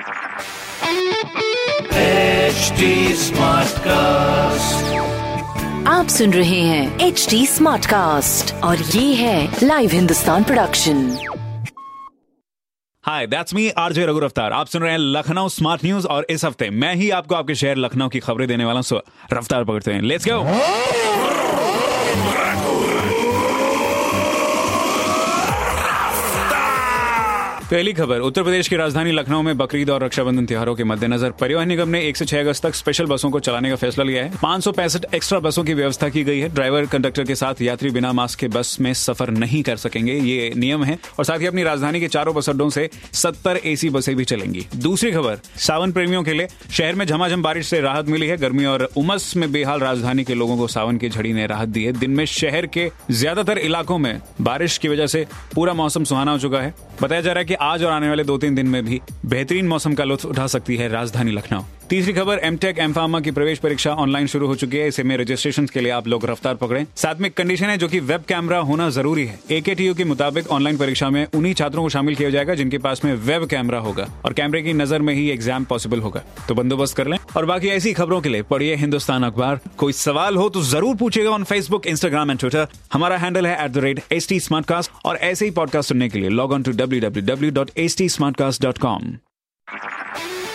HD Smartcast. आप सुन रहे हैं एच डी स्मार्ट कास्ट और ये है live Hindustan production hi that's me RJ Raghu Raftaar आप सुन रहे हैं लखनऊ स्मार्ट न्यूज़ और इस हफ़्ते मैं ही आपको आपके शहर लखनऊ की खबरें देने वाला हूँ। रफ्तार पकड़ते हैं। लेट्स गो पहली खबर, उत्तर प्रदेश की राजधानी लखनऊ में बकरीद और रक्षाबंधन त्योहारों के मद्देनजर परिवहन निगम ने एक से छह अगस्त तक स्पेशल बसों को चलाने का फैसला लिया है। पाँच एक्स्ट्रा बसों की व्यवस्था की गई है। ड्राइवर कंडक्टर के साथ यात्री बिना मास्क के बस में सफ़र नहीं कर सकेंगे, ये नियम है। और साथ ही अपनी राजधानी के चारों बस अड्डों से सत्तर एसी बसें भी चलेंगी। दूसरी खबर, सावन प्रेमियों के लिए शहर में झमाझम बारिश से राहत मिली है। गर्मी और उमस में बेहाल राजधानी के लोगों को सावन की झड़ी ने राहत दी है। दिन में शहर के ज़्यादातर इलाकों में बारिश की वजह से पूरा मौसम सुहाना हो चुका है। बताया जा रहा है कि आज और आने वाले दो तीन दिन में भी बेहतरीन मौसम का लुत्फ उठा सकती है राजधानी लखनऊ। तीसरी खबर एमटेक एमफार्मा की प्रवेश परीक्षा ऑनलाइन शुरू हो चुकी है। इसे में रजिस्ट्रेशन के लिए आप लोग रफ्तार पकड़े। साथ में कंडीशन है जो कि वेब कैमरा होना ज़रूरी है। एकेटीयू के मुताबिक ऑनलाइन परीक्षा में उन्हीं छात्रों को शामिल किया जाएगा जिनके पास में वेब कैमरा होगा और कैमरे की नज़र में ही एग्ज़ाम पॉसिबल होगा। तो बंदोबस्त कर लें। और बाकी ऐसी खबरों के लिए पढ़िए हिंदुस्तान अखबार। कोई सवाल हो तो ज़रूर पूछेगा on Facebook Instagram and Twitter हमारा हैंडल है at the rate H T और ऐसे ही पॉडकास्ट सुनने के लिए log on to W W W dot H T